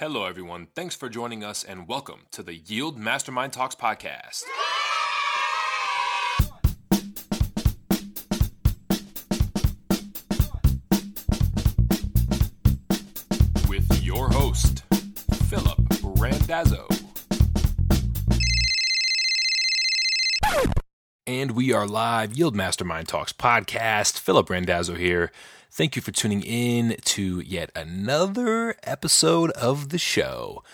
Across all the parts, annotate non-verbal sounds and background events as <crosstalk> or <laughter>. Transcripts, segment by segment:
Hello, everyone. Thanks for joining us and welcome to the Yield Mastermind Talks podcast. With your host, Philip Randazzo. And we are live, Yield Mastermind Talks podcast. Philip Randazzo here. Thank you for tuning in to yet another episode of the show.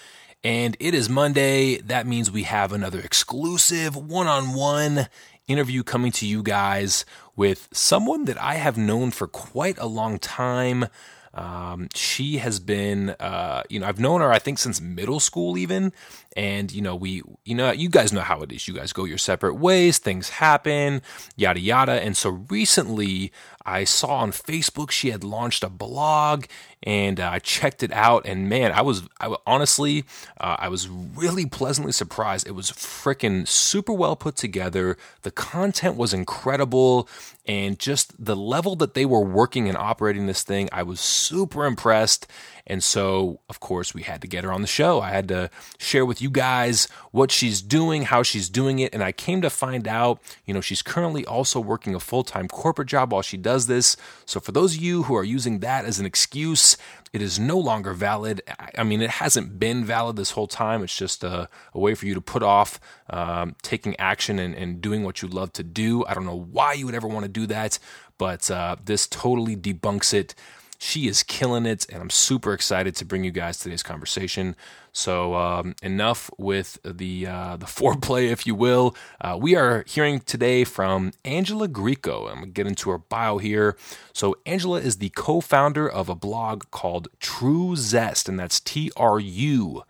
And it is Monday. That means we have another exclusive one on one interview coming to you guys with someone that I have known for quite a long time. Um, she has been, uh, you know, I've known her, I think, since middle school, even. And, you know, we, you know, you guys know how it is. You guys go your separate ways, things happen, yada, yada. And so recently, I saw on Facebook she had launched a blog and uh, I checked it out. And man, I was I, honestly, uh, I was really pleasantly surprised. It was freaking super well put together. The content was incredible. And just the level that they were working and operating this thing, I was super impressed. And so, of course, we had to get her on the show. I had to share with you guys what she's doing, how she's doing it. And I came to find out, you know, she's currently also working a full time corporate job while she does this. So, for those of you who are using that as an excuse, it is no longer valid. I mean, it hasn't been valid this whole time. It's just a, a way for you to put off um, taking action and, and, doing what you love to do. I don't know why you would ever want to do that, but uh, this totally debunks it. She is killing it, and I'm super excited to bring you guys today's conversation. So um, enough with the uh, the <laughs> foreplay, if you will. Uh, we are hearing today from Angela Grieco. I'm gonna get into her bio here. So Angela is the co-founder of a blog called True Zest, and that's T R U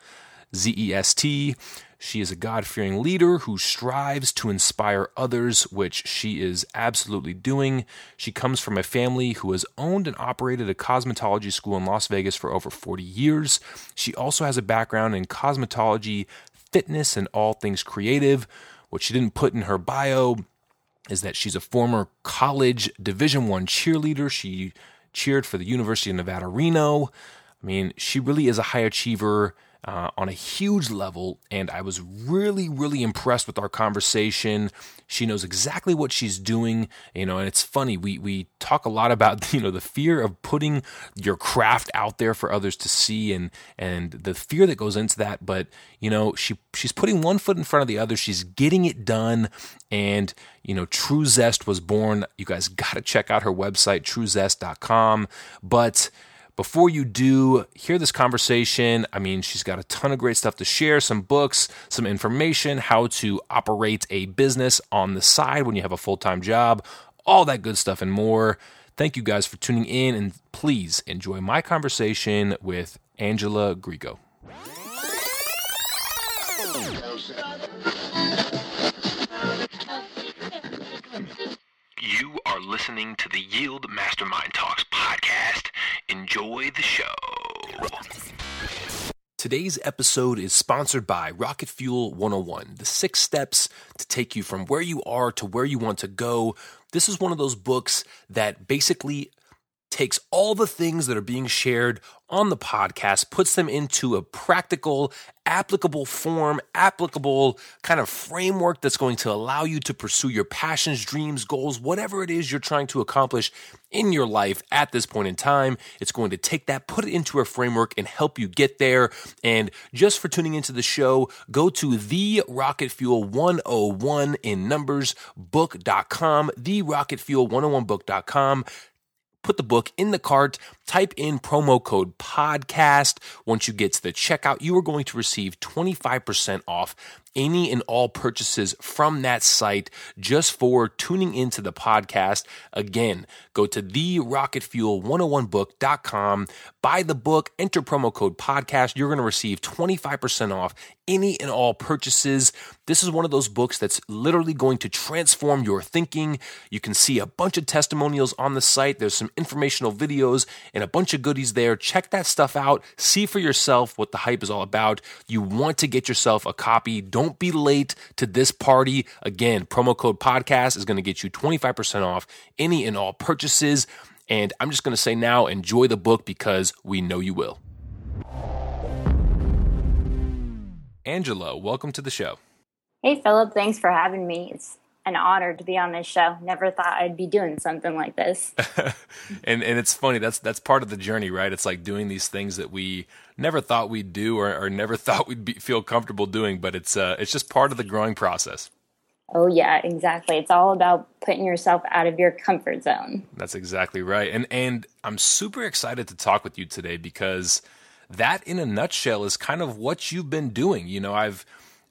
Z E S T. She is a God fearing leader who strives to inspire others, which she is absolutely doing. She comes from a family who has owned and operated a cosmetology school in Las Vegas for over 40 years. She also has a background in cosmetology, fitness, and all things creative. What she didn't put in her bio is that she's a former college Division 1 cheerleader. She cheered for the University of Nevada, Reno. I mean, she really is a high achiever uh, on a huge level, and I was really, really impressed with our conversation. She knows exactly what she's doing, you know, and it's funny. We we talk a lot about <laughs> you know the fear of putting your craft out there for others to see, and and the fear that goes into that. But you know, she she's putting one foot in front of the other. She's getting it done, and you know, True Zest was born. You guys got to check out her website, TrueZest.com. But before you do hear this conversation, I mean, she's got a ton of great stuff to share some books, some information, how to operate a business on the side when you have a full time job, all that good stuff and more. Thank you guys for tuning in, and please enjoy my conversation with Angela Grieco. You are listening to the Yield Mastermind Talks podcast. Enjoy the show. Today's episode is sponsored by Rocket Fuel 101, the six steps to take you from where you are to where you want to go. This is one of those books that basically takes all the things that are being shared on the podcast, puts them into a practical, applicable form, applicable kind of framework that's going to allow you to pursue your passions, dreams, goals, whatever it is you're trying to accomplish in your life at this point in time. It's going to take that, put it into a framework, and help you get there. And just for tuning into the show, go to the Rocket Fuel 101 in numbers book.com, the Rocket Fuel 101 book.com put the book in the cart, type in promo code podcast. Once you get to the checkout, you are going to receive 25% off any and all purchases from that site just for tuning into the podcast. Again, go to the rocketfuel101book.com, buy the book, enter promo code podcast. You're going to receive 25% off any and all purchases. This is one of those books that's literally going to transform your thinking. You can see a bunch of testimonials on the site. There's some informational videos and a bunch of goodies there. Check that stuff out. See for yourself what the hype is all about. You want to get yourself a copy. Don't be late to this party. Again, promo code podcast is going to get you 25% off any and all purchases. And I'm just going to say now, enjoy the book because we know you will. Angela, welcome to the show. Hey, Philip. Thanks for having me. It's an honor to be on this show. Never thought I'd be doing something like this. <laughs> and and it's funny. That's that's part of the journey, right? It's like doing these things that we never thought we'd do or, or never <laughs> thought we'd be, feel comfortable doing. But it's uh, it's just part of the growing process. Oh yeah, exactly. It's all about putting yourself out of your comfort zone. That's exactly right. And and I'm super excited to talk with you today because that in a nutshell is kind of what you've been doing. You know, I've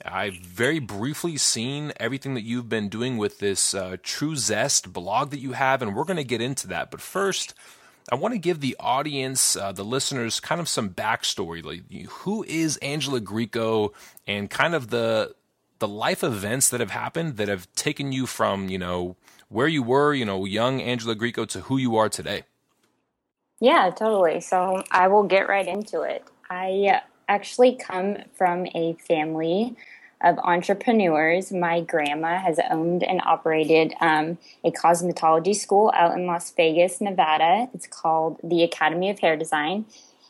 I've very briefly seen everything that you've been doing with this uh, True Zest blog that you have, and we're going to get into that. But first, I want to give the audience, uh, the listeners, kind of some backstory. Like, who is Angela Grieco, and kind of the the life events that have happened that have taken you from you know where you were, you know, young Angela Grieco to who you are today. Yeah, totally. So I will get right into it. I actually come from a family of entrepreneurs. My grandma has owned and operated um, a cosmetology school out in Las Vegas, Nevada. It's called the Academy of Hair Design.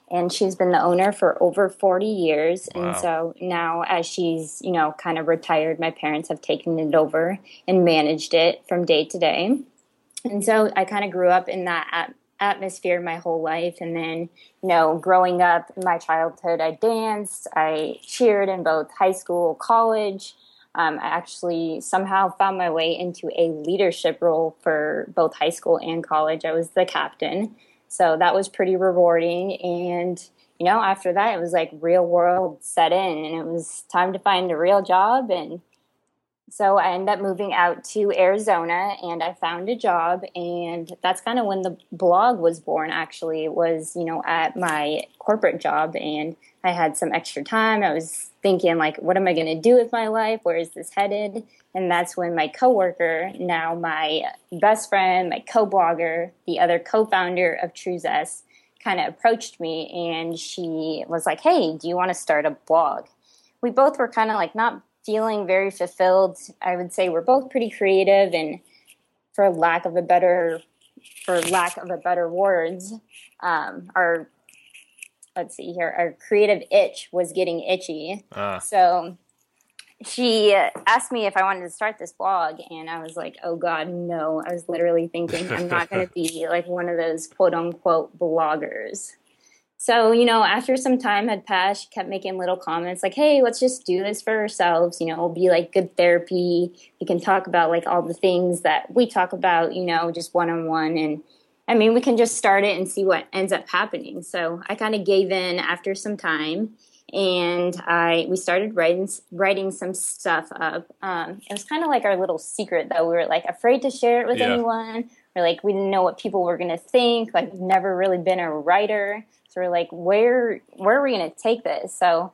And she's been the owner for over 40 years. Wow. And so now, as she's, you know, kind of retired, my parents have taken it over and managed it from day to day. And so I kind of grew up in that atmosphere my whole life. And then, you know, growing up in my childhood, I danced, I cheered in both high school, college. Um, I actually somehow found my way into a leadership role for both high school and college. I was the captain. So that was pretty rewarding. And, you know, after that, it was like real world set in and it was time to find a real job and so I ended up moving out to Arizona and I found a job and that's kind of when the blog was born actually was you know at my corporate job and I had some extra time. I was thinking like what am I going to do with my life? Where is this headed? And that's when my coworker now my best friend my co-blogger the other co-founder of TrueZest kind of approached me and she was like hey do you want to start a blog? We both were kind of like not feeling very fulfilled. I would say we're both pretty creative and for lack of a better for lack of a better words, um, our let's see here, our creative itch was getting itchy. Uh. So she asked me if I wanted to start this blog, and I was like, "Oh God, no!" I was literally thinking I'm not going <laughs> to be like one of those quote unquote bloggers. So, you know, after some time had passed, she kept making little comments like, hey, let's just do this for ourselves. You know, it'll be like good therapy. We can talk about like all the things that we talk about, you know, just one on one. And I mean, we can just start it and see what ends up happening. So I kind of gave in after some time and I we started writing writing some stuff up. Um, it was kind of like our little secret though. We were like afraid to share it with yeah. anyone. Or like we didn't know what people were gonna think. Like never really been a writer. We're like, where where are we going to take this? So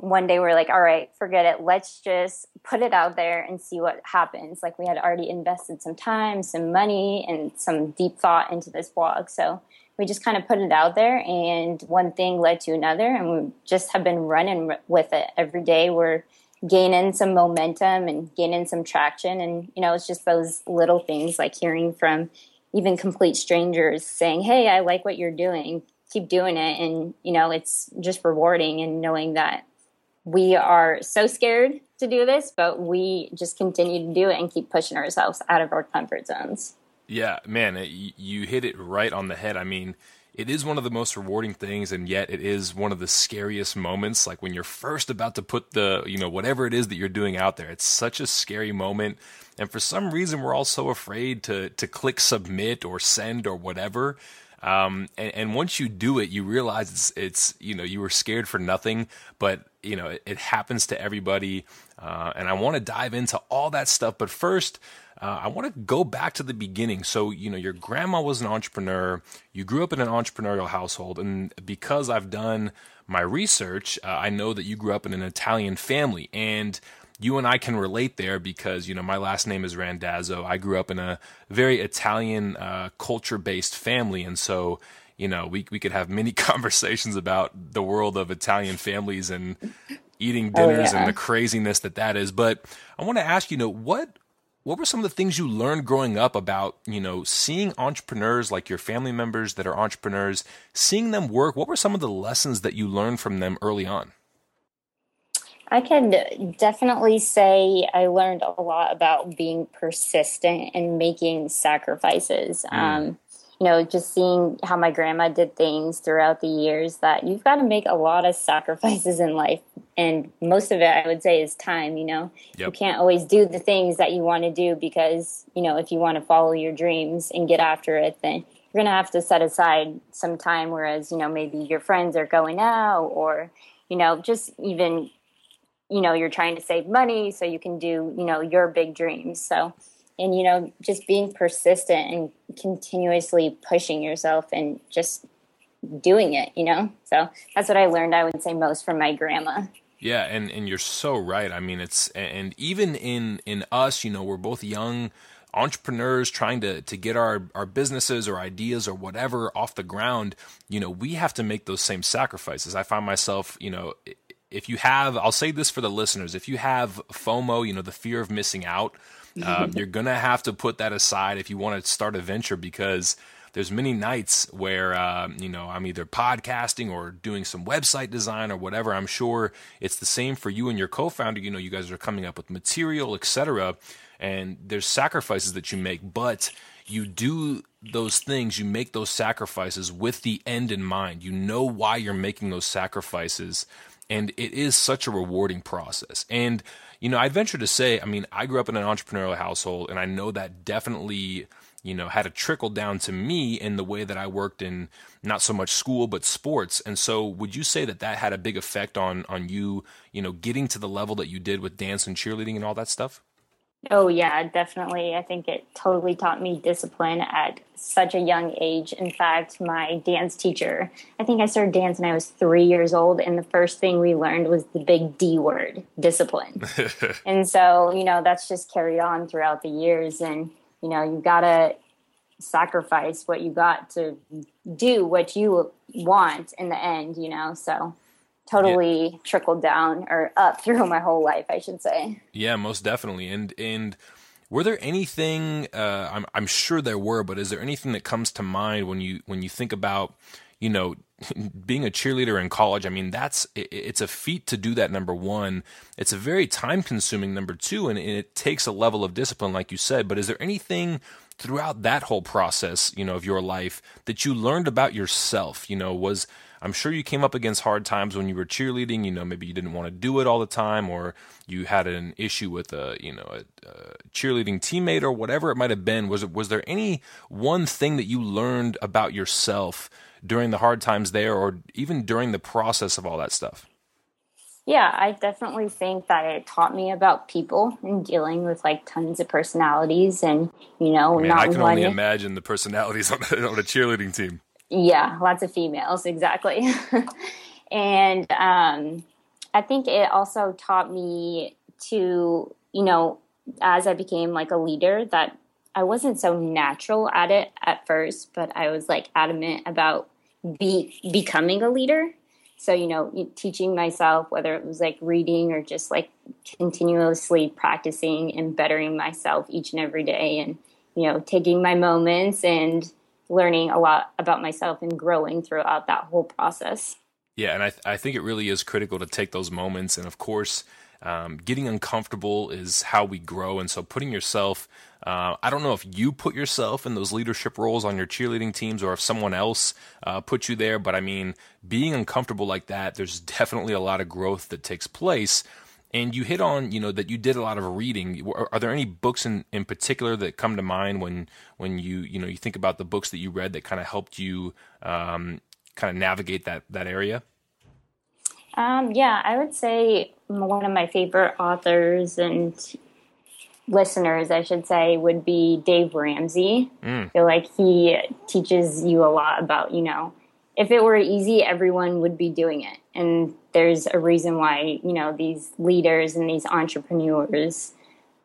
one day we're like, all right, forget it. Let's just put it out there and see what happens. Like we had already invested some time, some money, and some deep thought into this blog. So we just kind of put it out there, and one thing led to another, and we just have been running with it every day. We're gaining some momentum and gaining some traction, and you know, it's just those little things like hearing from even complete strangers saying, "Hey, I like what you're doing." Keep doing it. And you know it's just rewarding and knowing that we are so scared to do this but we just continue to do it and keep pushing ourselves out of our comfort zones. Yeah man it, you hit it right on the head. I mean it is one of the most rewarding things and yet it is one of the scariest moments like when you're first about to put the you know whatever it is that you're doing out there. It's such a scary moment and for some reason we're all so afraid to to click submit or send or whatever um, and, and, once you do it, you realize it's, it's, you know, you were scared for nothing, but, you know, it, it happens to everybody. Uh, and I want to dive into all that stuff. But first, uh, I want to go back to the beginning. So, you know, your grandma was an entrepreneur. You grew up in an entrepreneurial household. And because I've done my research, uh, I know that you grew up in an Italian family. And you and I can relate there because you know my last name is Randazzo. I grew up in a very Italian uh, culture based family, and so you know we we could have many <laughs> conversations about the world of Italian families and eating oh, dinners oh, yeah. and the craziness that that is. But I want to ask you know what what were some of the things you learned growing up about you know seeing entrepreneurs like your family members that are entrepreneurs seeing them work what were some of the lessons that you learned from them early on I can definitely say I learned a lot about being persistent and making sacrifices. Mm. Um, you know, just seeing how my grandma did things throughout the years that you've got to make a lot of sacrifices in life. And most of it, I would say, is time. You know, yep. you can't always do the things that you want to do because, you know, if you want to follow your dreams and get after it, then you're going to have to set aside some time. Whereas, you know, maybe your friends are going out or, you know, just even, you know, you're trying to save money so you can do, you know, your big dreams. So, and you know just being persistent and continuously pushing yourself and just doing it you know? So that's what i learned i would say most from my grandma. Yeah and and you're so right. I mean it's and even in in us you know we're both young entrepreneurs trying to to get our our businesses or ideas or whatever off the ground. You know we have to make those same sacrifices. I find myself you know if you have i'll say this for the listeners if you have fomo you know the fear of missing out <laughs> um, you're gonna have to put that aside if you want to start a venture because there's many nights where uh, you know I'm either podcasting or doing some website design or whatever. I'm sure it's the same for you and your co-founder. You know, you guys are coming up with material, etc. And there's sacrifices that you make, but you do those things, you make those sacrifices with the end in mind. You know why you're making those sacrifices, and it is such a rewarding process. And you know, I'd venture to say, I mean, I grew up in an entrepreneurial household, and I know that definitely, you know, had a trickle down to me in the way that I worked in not so much school but sports. And so, would you say that that had a big effect on on you, you know, getting to the level that you did with dance and cheerleading and all that stuff? Oh, yeah, definitely. I think it totally taught me discipline at such a young age. In fact, my dance teacher, I think I started dance when I was three years old, and the first thing we learned was the big D word discipline. <laughs> and so, you know, that's just carried on throughout the years. And, you know, you got to sacrifice what you got to do what you want in the end, you know? So totally yeah. trickled down or up <laughs> through my whole life, I should say. Yeah, most definitely. And and were there anything? Uh, I'm I'm sure there were, but is there anything that comes to mind when you when you think about you know <laughs> being a cheerleader in college? I mean, that's it, it's a feat to do that. Number one, it's a very time consuming. Number two, and, and it takes a level of discipline, like you said. But is there anything? throughout that whole process, you know, of your life that you learned about yourself? You know, was I'm sure you came up against hard times when you were cheerleading. You know, maybe you didn't want to do it all the time, or you had an issue with a you know a, a cheerleading teammate or whatever it might have been. Was it was there any one thing that you learned about yourself during the hard times there, or even during the process of all that stuff? Yeah, I definitely think that it taught me about people and dealing with like tons of personalities and you know Man, not I can one... only imagine the personalities <laughs> on, on a cheerleading team. Yeah, lots of females, exactly. <laughs> and um, I think it also taught me to, you know, as I became like a leader, that I wasn't so natural at it at first, but I was like adamant about be becoming a leader. So, you know, teaching myself, whether it was like reading or just like continuously practicing and bettering myself each and every day and, you know, taking my moments and learning a lot about myself and growing throughout that whole process. Yeah, and I, th- I think it really is critical to take those moments. And of course, um, getting uncomfortable is how we grow. And so putting yourself, uh, I don't know if you put yourself in those leadership roles on your cheerleading teams or if someone else uh, put you there, but I mean, being uncomfortable like that, there's definitely a lot of growth that takes place. And you hit on, you know, that you did a lot of reading. Are, there any books in, in particular that come to mind when when you you know you think about the books that you read that kind of helped you um, kind of navigate that that area? Um, yeah, I would say one of my favorite authors and listeners, I should say, would be Dave Ramsey. Mm. I feel like he teaches you a lot about, you know, if it were easy, everyone would be doing it. And there's a reason why, you know, these leaders and these entrepreneurs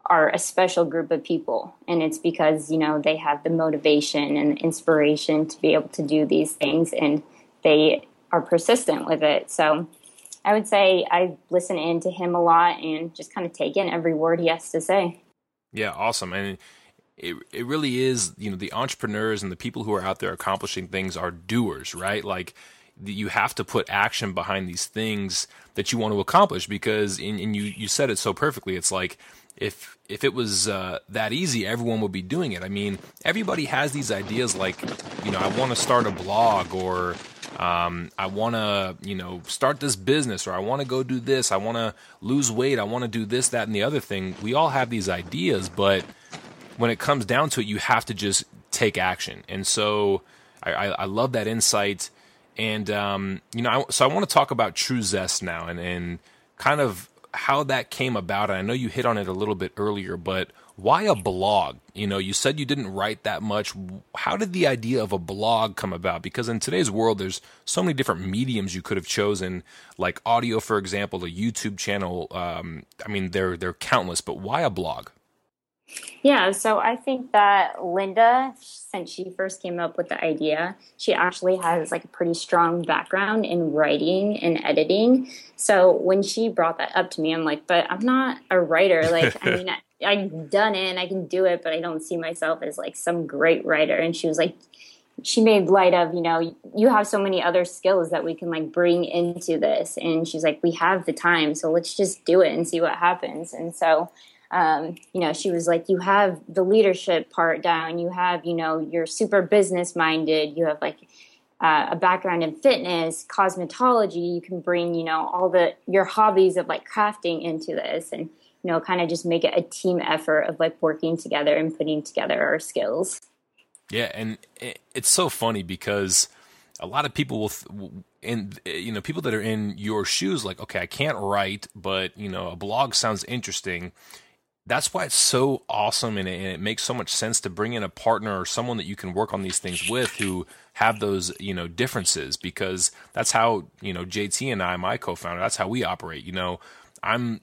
are a special group of people. And it's because, you know, they have the motivation and the inspiration to be able to do these things and they are persistent with it. So I would say I listen in to him a lot and just kind of take in every word he has to say. Yeah, awesome. And it it really is, you know, the entrepreneurs and the people who are out there accomplishing things are doers, right? Like you have to put action behind these things that you want to accomplish because and, and you you said it so perfectly. It's like if if it was uh, that easy everyone would be doing it. I mean everybody has these ideas like you know i want to start a blog or um, i want to you know start this business or i want to go do this. I want to lose weight. I want to do this that and the other thing. We all have these ideas but when it comes down to it you have to just take action. And so i, I, I love that insight and um, you know, I, so I want to talk about True Zest now, and and kind of how that came about. And I know you hit on it a little bit earlier, but why a blog? You know, you said you didn't write that much. How did the idea of a blog come about? Because in today's world, there's so many different mediums you could have chosen, like audio, for example, a YouTube channel. Um, I mean, they're they're countless, but why a blog? Yeah, so I think that Linda, since she first came up with the idea, she actually has like a pretty strong background in writing and editing. So when she brought that up to me, I'm like, but I'm not a writer. Like, I mean, <laughs> I, I've done it and I can do it, but I don't see myself as like some great writer. And she was like, she made light of, you know, you have so many other skills that we can like bring into this. And she's like, we have the time, so let's just do it and see what happens. And so, um, you know, she was like, you have the leadership part down. You have, you know, you're super business minded. You have like uh, a background in fitness, cosmetology. You can bring, you know, all the your hobbies of like crafting into this, and you know, kind of just make it a team effort of like working together and putting together our skills. Yeah, and it's so funny because a lot of people will in you know people that are in your shoes like okay i can't write but you know a blog sounds interesting that's why it's so awesome and it, and it, makes so much sense to bring in a partner or someone that you can work on these things with who have those you know differences because that's how you know JT and I my co-founder that's how we operate you know. I'm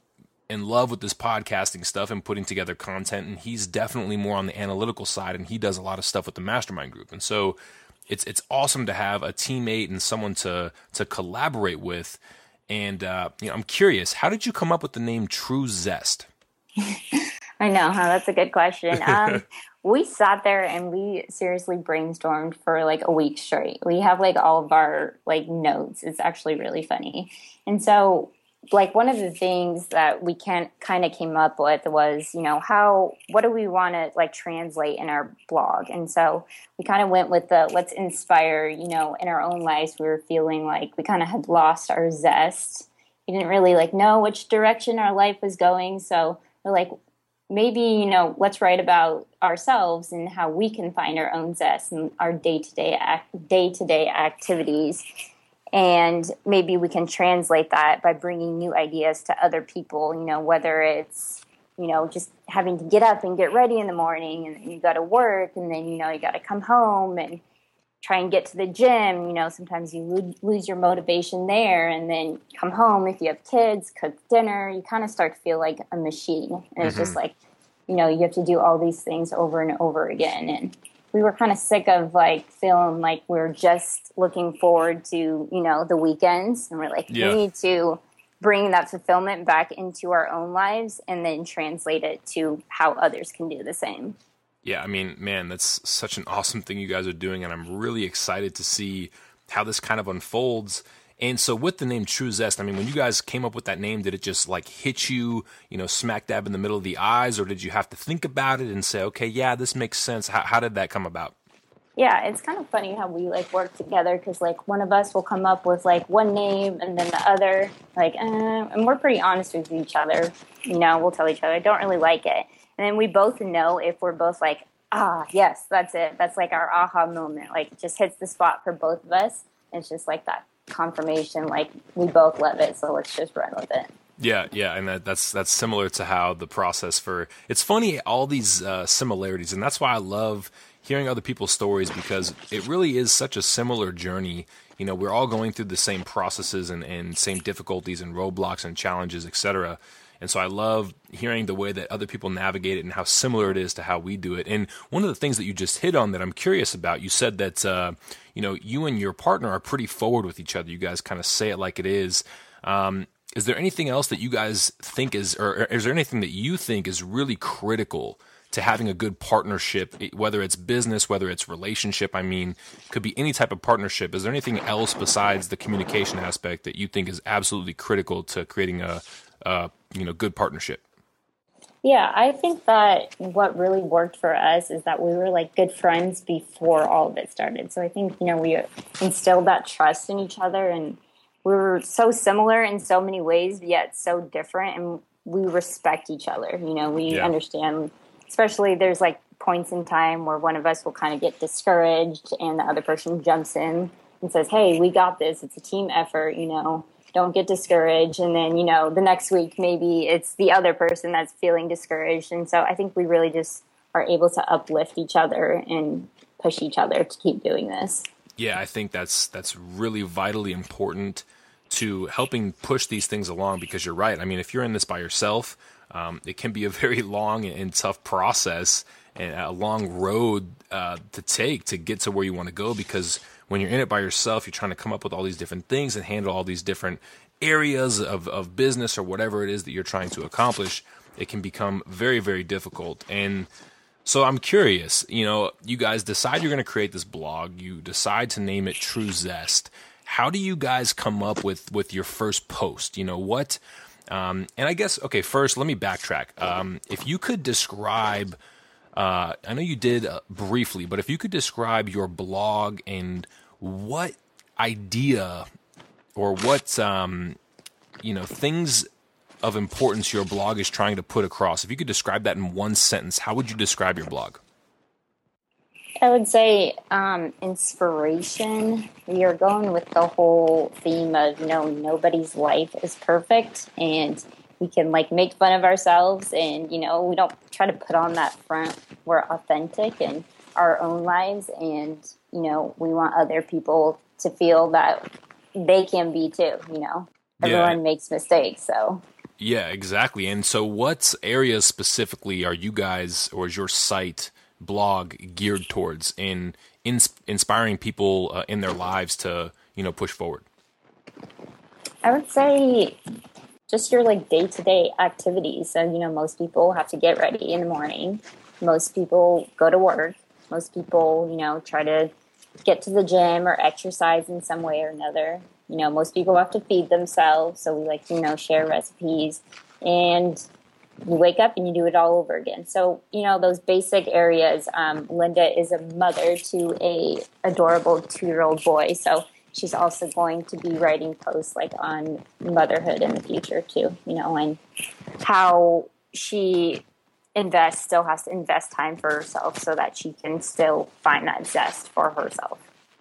in love with this podcasting stuff and putting together content and he's definitely more on the analytical side and he does a lot of stuff with the mastermind group. And so it's it's awesome to have a teammate and someone to to collaborate with. And uh, you know I'm curious how did you come up with the name True Zest <laughs> I know, huh? That's a good question. Um, <laughs> we sat there and we seriously brainstormed for like a week straight. We have like all of our like notes. It's actually really funny. And so like one of the things that we can kind of came up with was you know how what do we want to like translate in our blog and so we kind of went with the let's inspire you know in our own lives we were feeling like we kind of had lost our zest we didn't really like know which direction our life was going so like, maybe, you know, let's write about ourselves and how we can find our own zest and our day to day day to day activities. And maybe we can translate that by bringing new ideas to other people, you know, whether it's, you know, just having to get up and get ready in the morning and you got to work and then, you know, you got to come home and try and get to the gym. You know, sometimes you lose your motivation there, and then come home if you have kids, cook dinner. You kind of start to feel like a machine, and mm-hmm. it's just mm-hmm. like, you know, you have to do all these things over and over again. And we were kind of sick of like feeling like we are just looking forward to, you know, the weekends, and we're like, yeah. we need to bring that fulfillment back into our own lives and then translate it to how others can do the same. Yeah, I mean, man, that's such an awesome thing you guys are doing, and I'm really excited to see how this kind of unfolds. And so, with the name True Zest, I mean, when you guys came up with that name, did it just like hit you, you know, smack dab in the middle of the eyes, or did you have to think about it and say, okay, yeah, this makes sense? How, how did that come about? Yeah, it's kind of funny how we like work together because like one of us will come up with like one name and then the other like, eh, and we're pretty honest with each other. You know, we'll tell each other I don't really like it, and then we both know if we're both like, ah, yes, that's it. That's like our aha moment. Like just hits the spot for both of us. It's just like that confirmation. Like we both love it, so let's just run with it. Yeah, yeah, and that, that's that's similar to how the process for. It's funny all these uh, similarities, and that's why I love hearing other people's stories because it really is such a similar journey. You know, we're all going through the same processes and, and same difficulties and roadblocks and challenges, etc. And so I love hearing the way that other people navigate it and how similar it is to how we do it. And one of the things that you just hit on that I'm curious about, you said that, uh, you know, you and your partner are pretty forward with each other. You guys kind of say it like it is. Um, is there anything else that you guys think is, or is there anything that you think is really critical to having a good partnership, whether it's business, whether it's relationship. I mean, could be any type of partnership. Is there anything else besides the communication aspect that you think is absolutely critical to creating a, a you know good partnership? Yeah, I think that what really worked for us is that we were like good friends before all of it started. So I think, you know, we instilled that trust in each other and we were so similar in so many ways, yet so different. And we respect each other. You know, we yeah. understand especially there's like points in time where one of us will kind of get discouraged and the other person jumps in and says, Hey, we got this. It's a team effort, you know, don't get discouraged. And then, you know, the next week, maybe it's the other person that's feeling discouraged. And so I think we really just are able to uplift each other and push each other to keep doing this. Yeah, I think that's that's really vitally important to helping push these things along because you're right. I mean, if you're in this by yourself, um, it can be a <laughs> very long and tough process and a long road uh, to take to get to where you want to go because when you're in it by yourself, you're trying to come up with all these different things and handle all these different areas of, of business or whatever it is that you're trying to accomplish. It can become very, very difficult. And so I'm curious, you know, you guys decide you're going to create this blog, you decide to name it True Zest. How do you guys come up with, with your first post? You know, what um, and I guess, okay, first, let me backtrack. Um, if you could describe, uh, I know you did uh, briefly, but if you could describe your blog and what idea or what, um, you know, things of importance your blog is trying to put across, if you could describe that in one sentence, how would you describe your blog? I would say um, inspiration. Are going with the whole theme of you know nobody's life is perfect, and we can like make fun of ourselves, and you know we don't try to put on that front. We're authentic in our own lives, and you know we want other people to feel that they can be too. You know, everyone yeah. makes mistakes, so. Yeah, exactly. And so, what areas specifically are you guys, or is your site? blog geared towards in, in inspiring people uh, in their lives to you know push forward? I would say just your like day to day activities. So you know, most people have to get ready in the morning. Most people go to work. Most people, you know, try to get to the gym or exercise in some way or another. You know, most people have to feed themselves, so we like to, you know, share recipes. And you wake up and you do it all over again. So you know those basic areas. Um, Linda is a mother to a adorable two year old boy, so she's also going to be writing posts like on motherhood in the future too. You know, and how she invests still has to invest time for herself so that she can still find that zest for herself.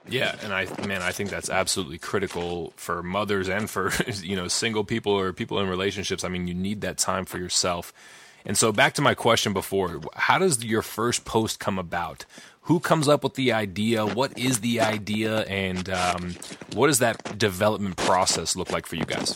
Yeah, and I man, I think that's absolutely critical for mothers and for <laughs> you know single people or people in relationships. I mean, you need that time for yourself. And so back to my question before, how does your first post come about? Who comes up with the idea? What is the idea, and um, what does that development process look like for you guys?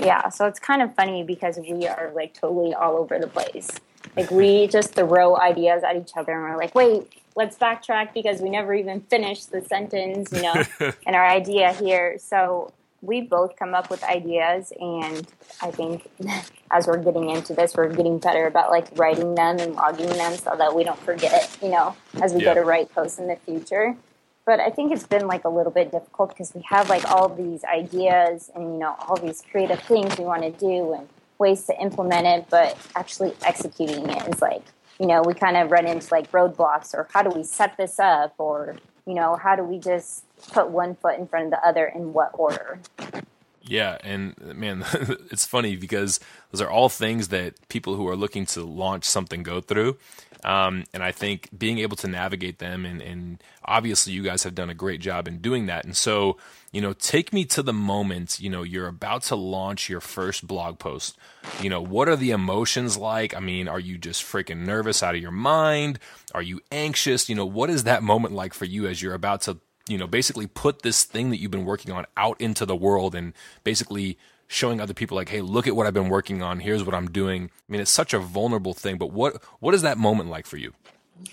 Yeah, so it's kind of funny because we are like totally all over the place. Like we <laughs> just throw ideas at each other, and we're like, "Wait, let's backtrack because we never even finished the sentence, you know, <laughs> and our idea here. So we both come up with ideas and I think <laughs> as we're getting into this, we're getting better about like writing them and logging them so that we don't forget, it, you know, as we yeah. go to write posts in the future. But I think it's been like a little bit difficult because we have like all these ideas and, you know, all these creative things we want to do and ways to implement it, but actually executing it is like you know, we kind of run into like roadblocks or how do we set this up or, you know, how do we just put one foot in front of the other in what order? Yeah, and man, <laughs> it's funny because those are all things that people who are looking to launch something go through. Um, and I think being able to navigate them, and, and obviously you guys have done a great job in doing that. And so, you know, take me to the moment, you know, you're about to launch your first blog post. You know, what are the emotions like? I mean, are you just freaking nervous out of your mind? Are you anxious? You know, what is that moment like for you as you're about to, you know, basically put this thing that you've been working on out into the world and basically showing other people like, hey, look at what I've been working on. Here's what I'm doing. I mean, it's such a vulnerable thing, but what what is that moment like for you?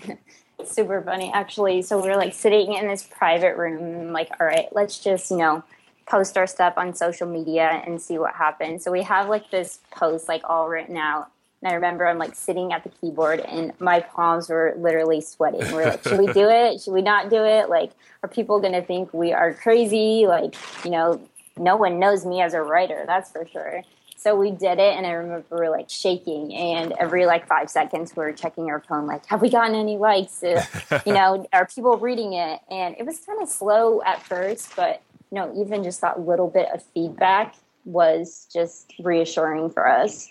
<laughs> Super funny, actually. So we are like sitting in this private room, like, all right, let's just, you know, post our stuff on social media and see what happens. So we have like this post like all written out. And I remember I'm like sitting at the keyboard and my palms were literally sweating. We're like, should we do it? Should we not do it? Like, are people going to think we are crazy? Like, you know, no one knows me as a writer, that's for sure. So we did it, and I remember we were like shaking, and every like five seconds we were checking our phone, like, have we gotten any likes? Uh, <laughs> you know, are people reading it? And it was kind of slow at first, but you know, even just that little bit of feedback was just reassuring for us.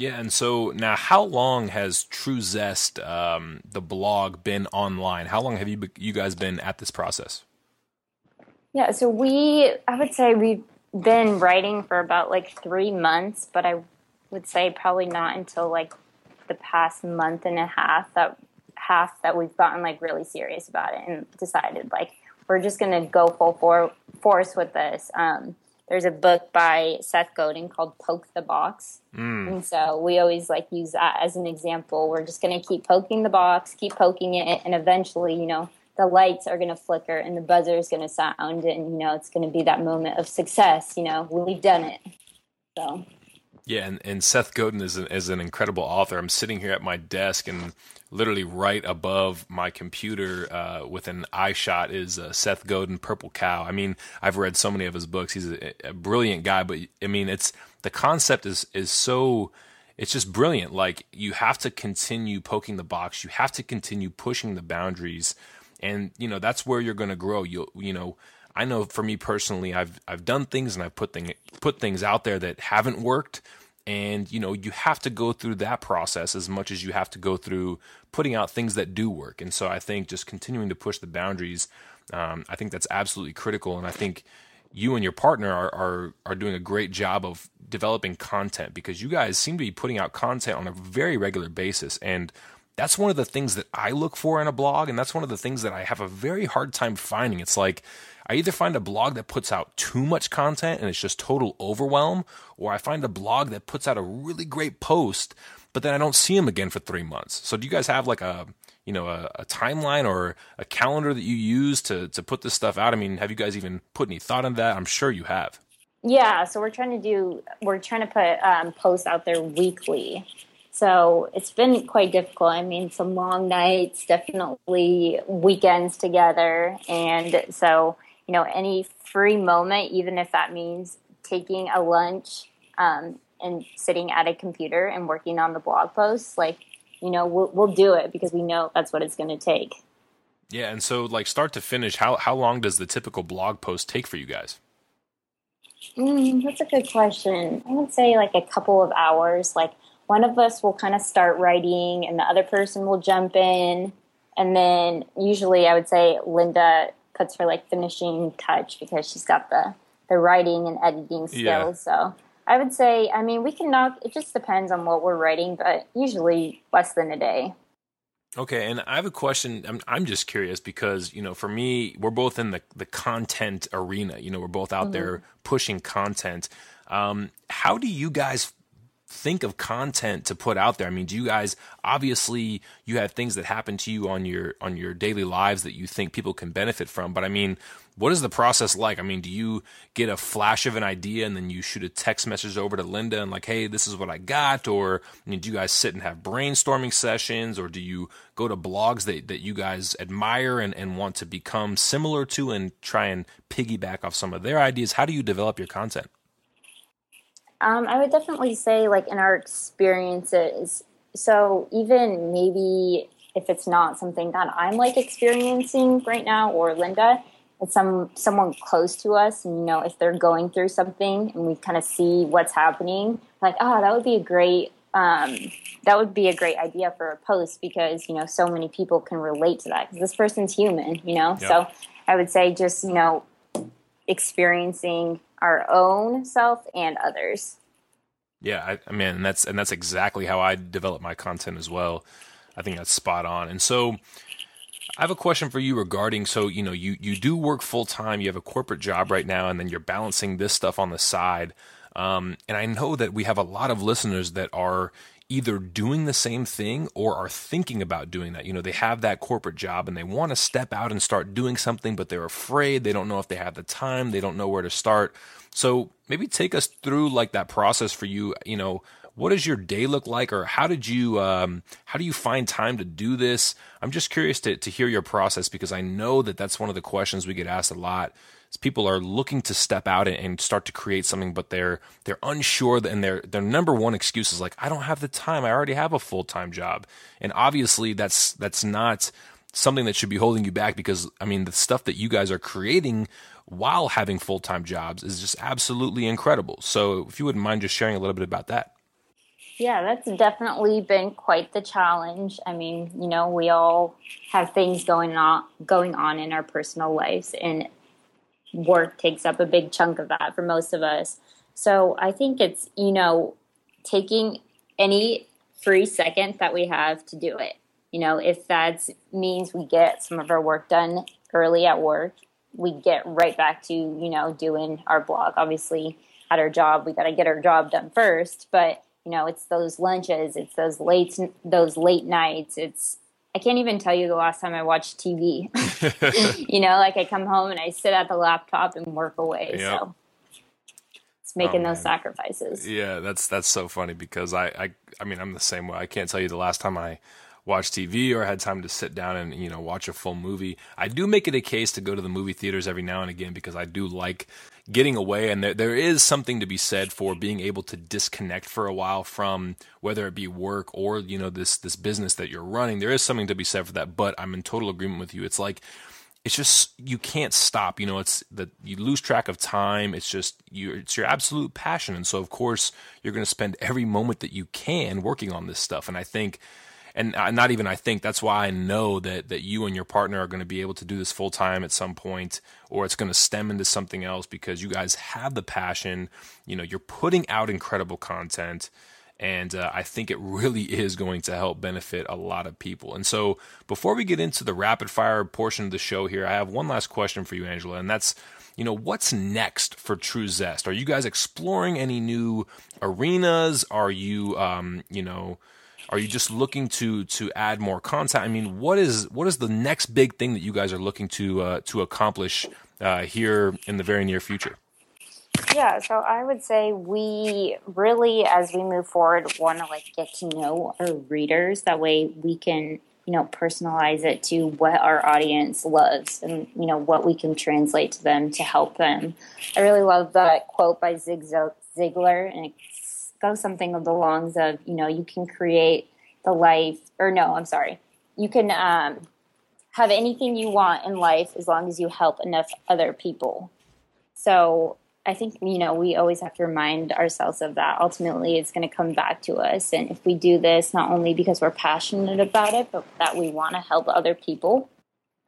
Yeah, and so now, how long has True Zest, um, the blog, been online? How long have you you guys been at this process? Yeah, so we, I would say we've been writing for about like three months, but I would say probably not until like the past month and a half that half that we've gotten like really serious about it and decided like we're just to go full for- force with this. Um, there's a book by Seth Godin called Poke the Box. Mm. And so we always like use that as an example. We're just going to keep poking the box, keep poking it, and eventually, you know, the lights are going to flicker and the buzzer is going to sound and you know it's going to be that moment of success you know we've done it so yeah and, and seth godin is an, is an incredible author i'm sitting here at my desk and literally right above my computer uh, with an eye shot is uh, seth godin purple cow. I mean i've read so many of his books. He's a, a brilliant guy but i mean it's the concept is is so it's just brilliant. Like you have to continue poking the box. You have to continue pushing the boundaries. And you know that's where you're going to grow. You you know, I know for me personally, I've I've done things and I've put thing put things out there that haven't worked, and you know you have to go through that process as much as you have to go through putting out things that do work. And so I think just continuing to push the boundaries, um, I think that's absolutely critical. And I think you and your partner are, are are doing a great job of developing content because you guys seem to be putting out content on a very regular basis and that's one of the things that I look for in a blog, and that's one of the things that I have a very hard time finding. It's like I either find a blog that puts out too much content and it's just total overwhelm, or I find a blog that puts out a really great post, but then I don't see them again for three months. So do you guys have like a you know a, a timeline or a calendar that you use to to put this stuff out? I mean, have you guys even put any thought on that? I'm sure you have. Yeah, so we're trying to do we're trying to put um, posts out there weekly. So it's been quite difficult. I mean, some long nights, definitely weekends together. And so, you know, any free moment, even if that means taking a lunch um, and sitting at a computer and working on the blog posts, like, you know, we'll, we'll do it because we know that's what it's going to take. Yeah. And so, like, start to finish, how, how long does the typical blog post take for you guys? Mm, that's a good question. I would say like a couple of hours. Like, one of us will kind of start writing and the other person will jump in and then usually i would say linda puts her like finishing touch because she's got the the writing and editing skills yeah. so i would say i mean we can knock it just depends on what we're writing but usually less than a day Okay, and I have a question. I'm, I'm just curious because you know, for me, we're both in the the content arena. You know, we're both out mm-hmm. there pushing content. Um, how do you guys think of content to put out there? I mean, do you guys obviously you have things that happen to you on your on your daily lives that you think people can benefit from, but I mean, what is the process like? I mean, do you get a flash of an idea and then you shoot a text message over to Linda and like, "Hey, this is what I got," or I mean, do you guys sit and have brainstorming sessions or do you go to blogs that that you guys admire and and want to become similar to and try and piggyback off some of their ideas? How do you develop your content? Um, I would definitely say, like, in our experiences, so even maybe if it's not something that I'm like experiencing right now or Linda, it's some someone close to us, and you know, if they're going through something and we kind of see what's happening, like, oh, that would be a great um, that would be a great idea for a post because you know so many people can relate to that because this person's human, you know. Yep. So I would say just you know experiencing our own self and others. Yeah, I, I mean, and that's and that's exactly how I develop my content as well. I think that's spot on. And so, I have a question for you regarding so you know you you do work full time, you have a corporate job right now, and then you're balancing this stuff on the side. Um, and I know that we have a lot of listeners that are either doing the same thing or are thinking about doing that. You know, they have that corporate job and they want to step out and start doing something, but they're afraid. They don't know if they have the time. They don't know where to start. So maybe take us through like that process for you. You know, what does your day look like, or how did you um, how do you find time to do this? I'm just curious to to hear your process because I know that that's one of the questions we get asked a lot. People are looking to step out and, and start to create something, but they're they're unsure, and their their number one excuse is like, I don't have the time. I already have a full time job, and obviously that's that's not something that should be holding you back because I mean the stuff that you guys are creating while having full time jobs is just absolutely incredible. So if you wouldn't mind just sharing a little bit about that. Yeah, that's definitely been quite the challenge. I mean, you know, we all have things going on going on in our personal lives and work takes up a big chunk of that for most of us. So, I think it's, you know, taking any free second that we have to do it. You know, if that means we get some of our work done early at work, we get right back to, you know, doing our blog. Obviously, at our job, we got to get our job done first, but you know, it's those lunches, it's those late those late nights, it's I can't even tell you the last time I watched TV. <laughs> <laughs> you know, like I come home and I sit at the laptop and work away. Yep. So it's making oh, those sacrifices. Yeah, that's that's so funny because I, I I mean I'm the same way. I can't tell you the last time I watch TV or had time to sit down and you know watch a full movie. I do make it a case to go to the movie theaters every now and again because I do like getting away and there there is something to be said for being able to disconnect for a while from whether it be work or you know this this business that you're running. There is something to be said for that, but I'm in total agreement with you. It's like it's just you can't stop you know it's that you lose track of time it's just you it's your absolute passion and so of course you're going to spend every moment that you can working on this stuff and i think and not even I think that's why I know that that you and your partner are going to be able to do this full time at some point, or it's going to stem into something else because you guys have the passion. You know, you're putting out incredible content, and uh, I think it really <laughs> is going to help benefit a lot of people. And so, before we get into the rapid fire portion of the show here, I have one last question for you, Angela, and that's you know, what's next for True Zest? Are you guys exploring any new arenas? Are you, um, you know, are you just looking to to add more content? I mean, what is what is the next big thing that you guys are looking to uh, to accomplish uh, here in the very near future? Yeah, so I would say we really, as we move forward, want to like get to know our readers. That way, we can you know personalize it to what our audience loves and you know what we can translate to them to help them. I really love that quote by Zig Ziglar, and it go something of the longs of you know you can create the life or no i'm sorry. You can um, have anything you want in life as long as you help enough other people. So i think you know we always have to remind ourselves of that. Ultimately it's going to come back to us. And if we do this not only because we're passionate about it but that we want to help other people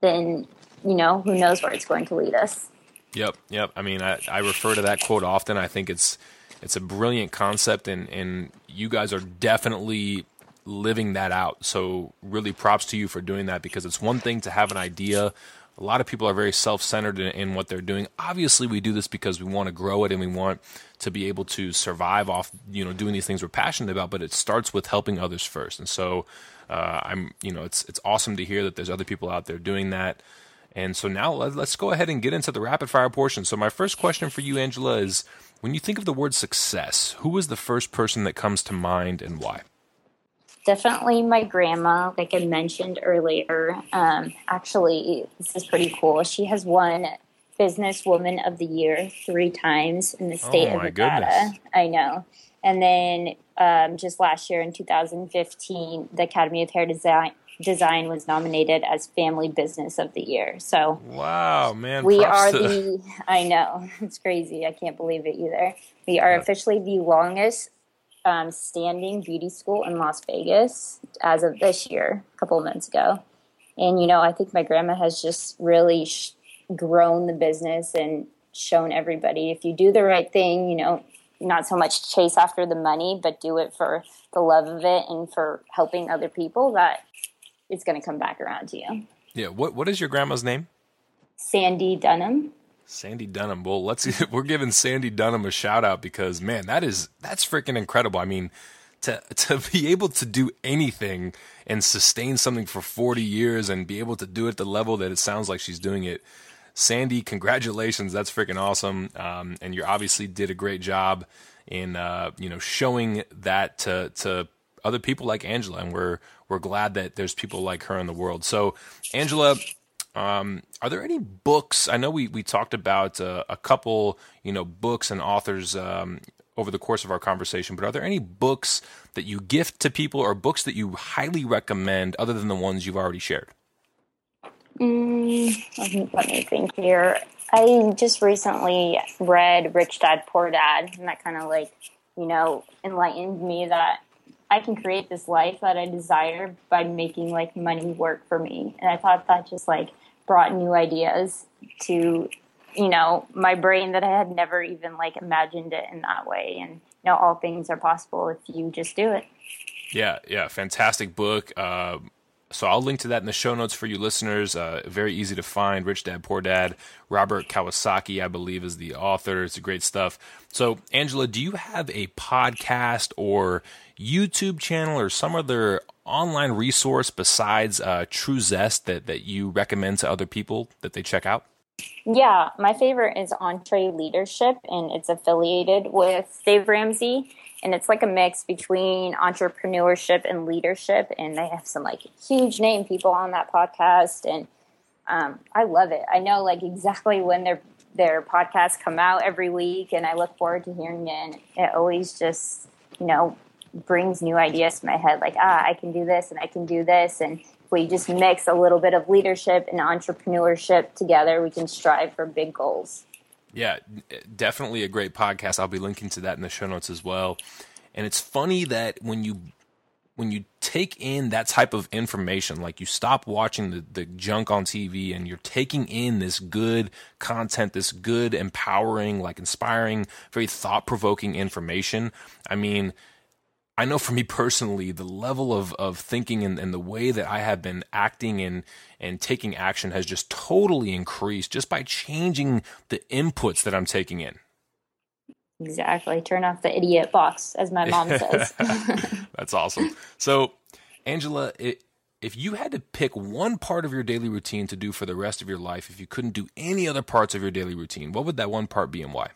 then you know who knows where it's going to lead us. Yep yep. I mean i, I refer to that quote often. I think it's it's a brilliant concept, and and you guys are definitely living that out. So really, props to you for doing that because it's one thing to have an idea. A lot of people are very self-centered in, in what they're doing. Obviously, we do this because we want to grow it and we want to be able to survive off, you know, doing these things we're passionate about. But it starts with helping others first. And so, uh, I'm, you know, it's it's awesome to hear that there's other people out there doing that. And so now let's go ahead and get into the rapid fire portion. So my first question for you, Angela, is when you think of the word success, who is the first person that comes to mind and why? Definitely my grandma, like I mentioned earlier. Um, actually, this is pretty cool. She has won Businesswoman of the Year three times in the state oh, of Nevada. Goodness. I know. And then um, just last year in 2015, the Academy of Hair Design design was nominated as family business of the year. So wow, man, we are to... the. I know <laughs> it's crazy. I can't believe it either. We are yeah. officially the longest um, standing beauty school in Las Vegas as of this year, a couple of months ago. And you know, I think my grandma has just really sh- grown the business and shown everybody if you do the right thing, you know, not so much chase after the money, but do it for the love of it and for helping other people. That it's going to come back around to you. Yeah. What What is your grandma's name? Sandy Dunham. Sandy Dunham. Well, let's <laughs> we're giving Sandy Dunham a shout out because man, that is that's freaking incredible. I mean, to <laughs> to be able to do anything and sustain something for 40 years and be able to do it the level that it sounds like she's doing it. Sandy, congratulations. That's freaking awesome. Um, and you obviously did a great job in uh, you know showing that to to other people like Angela, and we're we're glad that there's people like her in the world. So, Angela, um, are there any books? I know we we talked about uh, a couple, you know, books and authors um, over the course of our conversation, but are there any books that you gift to people, or books that you highly recommend, other than the ones you've already shared? Mm, let me think here. I just recently read Rich Dad Poor Dad, and that kind of like, you know, enlightened me that I can create this life that I desire by making like money work for me. And I thought that just like brought new ideas to, you know, my brain that I had never even like imagined it in that way. And, you know, all things are possible if you just do it. Yeah, yeah, fantastic book. Uh, so I'll link to that in the show notes for you listeners. Uh, very easy to find. Rich Dad Poor Dad. Robert Kiyosaki, I believe, is the author. It's a great stuff. So, Angela, do you have a podcast or YouTube channel or some other online resource besides uh, True Zest that, that you recommend to other people that they check out? Yeah, my favorite is EntreLeadership, and it's affiliated with Dave Ramsey and it's like a mix between entrepreneurship and leadership and they have some like huge name people on that podcast and um, i love it. I know like exactly when their their podcasts come out every week and i look forward to hearing it and it always just you know brings new ideas to my head like ah i can do this and i can do this and we just mix a little bit of leadership and entrepreneurship together we can strive for big goals yeah, definitely a great podcast. I'll be linking to that in the show notes as well. And it's funny that when you when you take in that type of information, like you stop watching the, the junk on TV and you're taking in this good content, this good, empowering, like inspiring, very thought provoking information. I mean, I know for me personally, the level of, of thinking and, and the way that I have been acting and, and taking action has just totally increased just by changing the inputs that I'm taking in. Exactly. Turn off the idiot box, as my mom <laughs> says. <laughs> That's awesome. So, Angela, it, if you had to pick one part of your daily routine to do for the rest of your life, if you couldn't do any other parts of your daily routine, what would that one part be and why?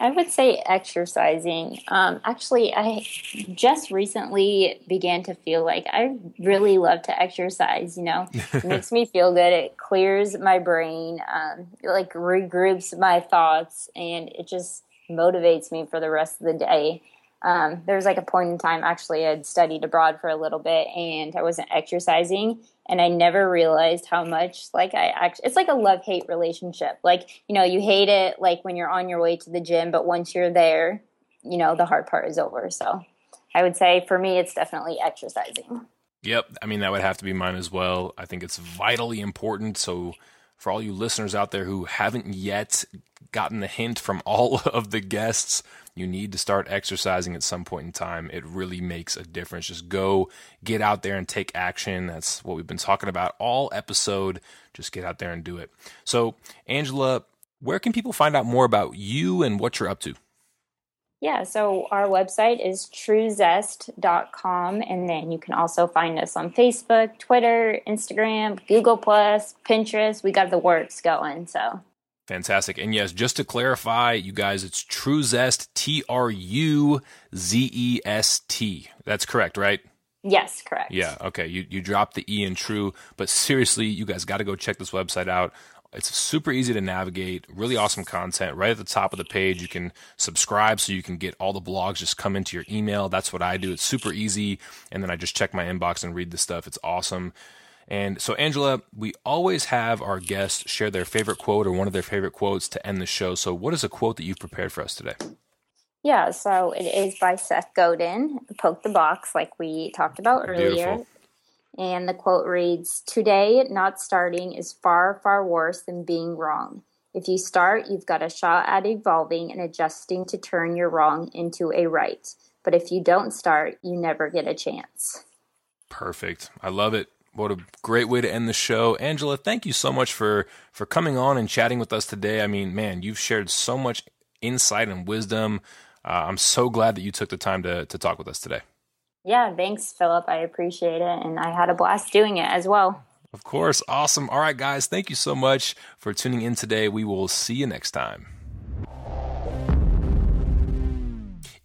I would say exercising. Um, actually, I just recently began to feel like I really love to exercise. You know, <laughs> it makes me feel good. It clears my brain, um, it like regroups my thoughts, and it just motivates me for the rest of the day. Um, there was like a point in time, actually, I'd studied abroad for a little bit and I wasn't exercising and I never realized how much like I actually it's like a love hate relationship. Like, you know, you hate it like when you're on your way to the gym, but once you're there, you know, the hard part is over. So I would say for me it's definitely exercising. Yep. I mean that would have to be mine as well. I think it's vitally important. So for all you listeners out there who haven't yet gotten the hint from all <laughs> of the guests, you need to start exercising at some point in time. It really makes a difference. Just go get out there and take action. That's what we've been talking about all episode. Just get out there and do it. So, Angela, where can people find out more about you and what you're up to? Yeah, so our website is truezest.com and then you can also find us on Facebook, Twitter, Instagram, Google Plus, Pinterest. We got the works going, so Fantastic. And yes, just to clarify, you guys, it's True Zest, T R U Z E S T. That's correct, right? Yes, correct. Yeah, okay. You you dropped the E in true, but seriously, you guys got to go check this website out. It's super easy to navigate, really awesome content. Right at the top of the page, you can subscribe so you can get all the blogs just come into your email. That's what I do. It's super easy. And then I just check my inbox and read the stuff. It's awesome. And so, Angela, we always have our guests share their favorite quote or one of their favorite quotes to end the show. So, what is a quote that you've prepared for us today? Yeah, so it is by Seth Godin, Poke the Box, like we talked about earlier. Beautiful. And the quote reads Today, not starting is far, far worse than being wrong. If you start, you've got a shot at evolving and adjusting to turn your wrong into a right. But if you don't start, you never get a chance. Perfect. I love it. What a great way to end the show. Angela, thank you so much for for coming on and chatting with us today. I mean, man, you've shared so much insight and wisdom. Uh, I'm so glad that you took the time to to talk with us today. Yeah, thanks, Philip. I appreciate it, and I had a blast doing it as well. Of course, awesome. All right, guys, thank you so much for tuning in today. We will see you next time.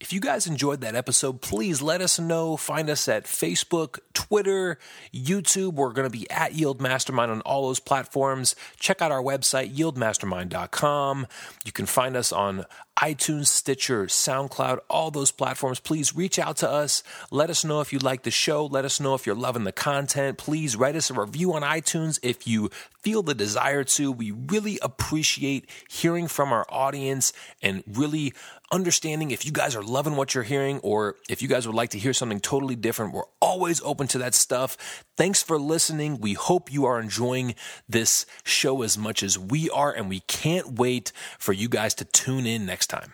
If you guys enjoyed that episode, please let us know. Find us at Facebook, Twitter, YouTube. We're going to be at Yield Mastermind on all those platforms. Check out our website, yieldmastermind.com. You can find us on iTunes, Stitcher, SoundCloud, all those platforms. Please reach out to us. Let us know if you like the show. Let us know if you're loving the content. Please write us a review on iTunes if you feel the desire to. We really appreciate hearing from our audience and really understanding if you guys are loving what you're hearing or if you guys would like to hear something totally different. We're always open to that stuff. Thanks for listening. We hope you are enjoying this show as much as we are, and we can't wait for you guys to tune in next time.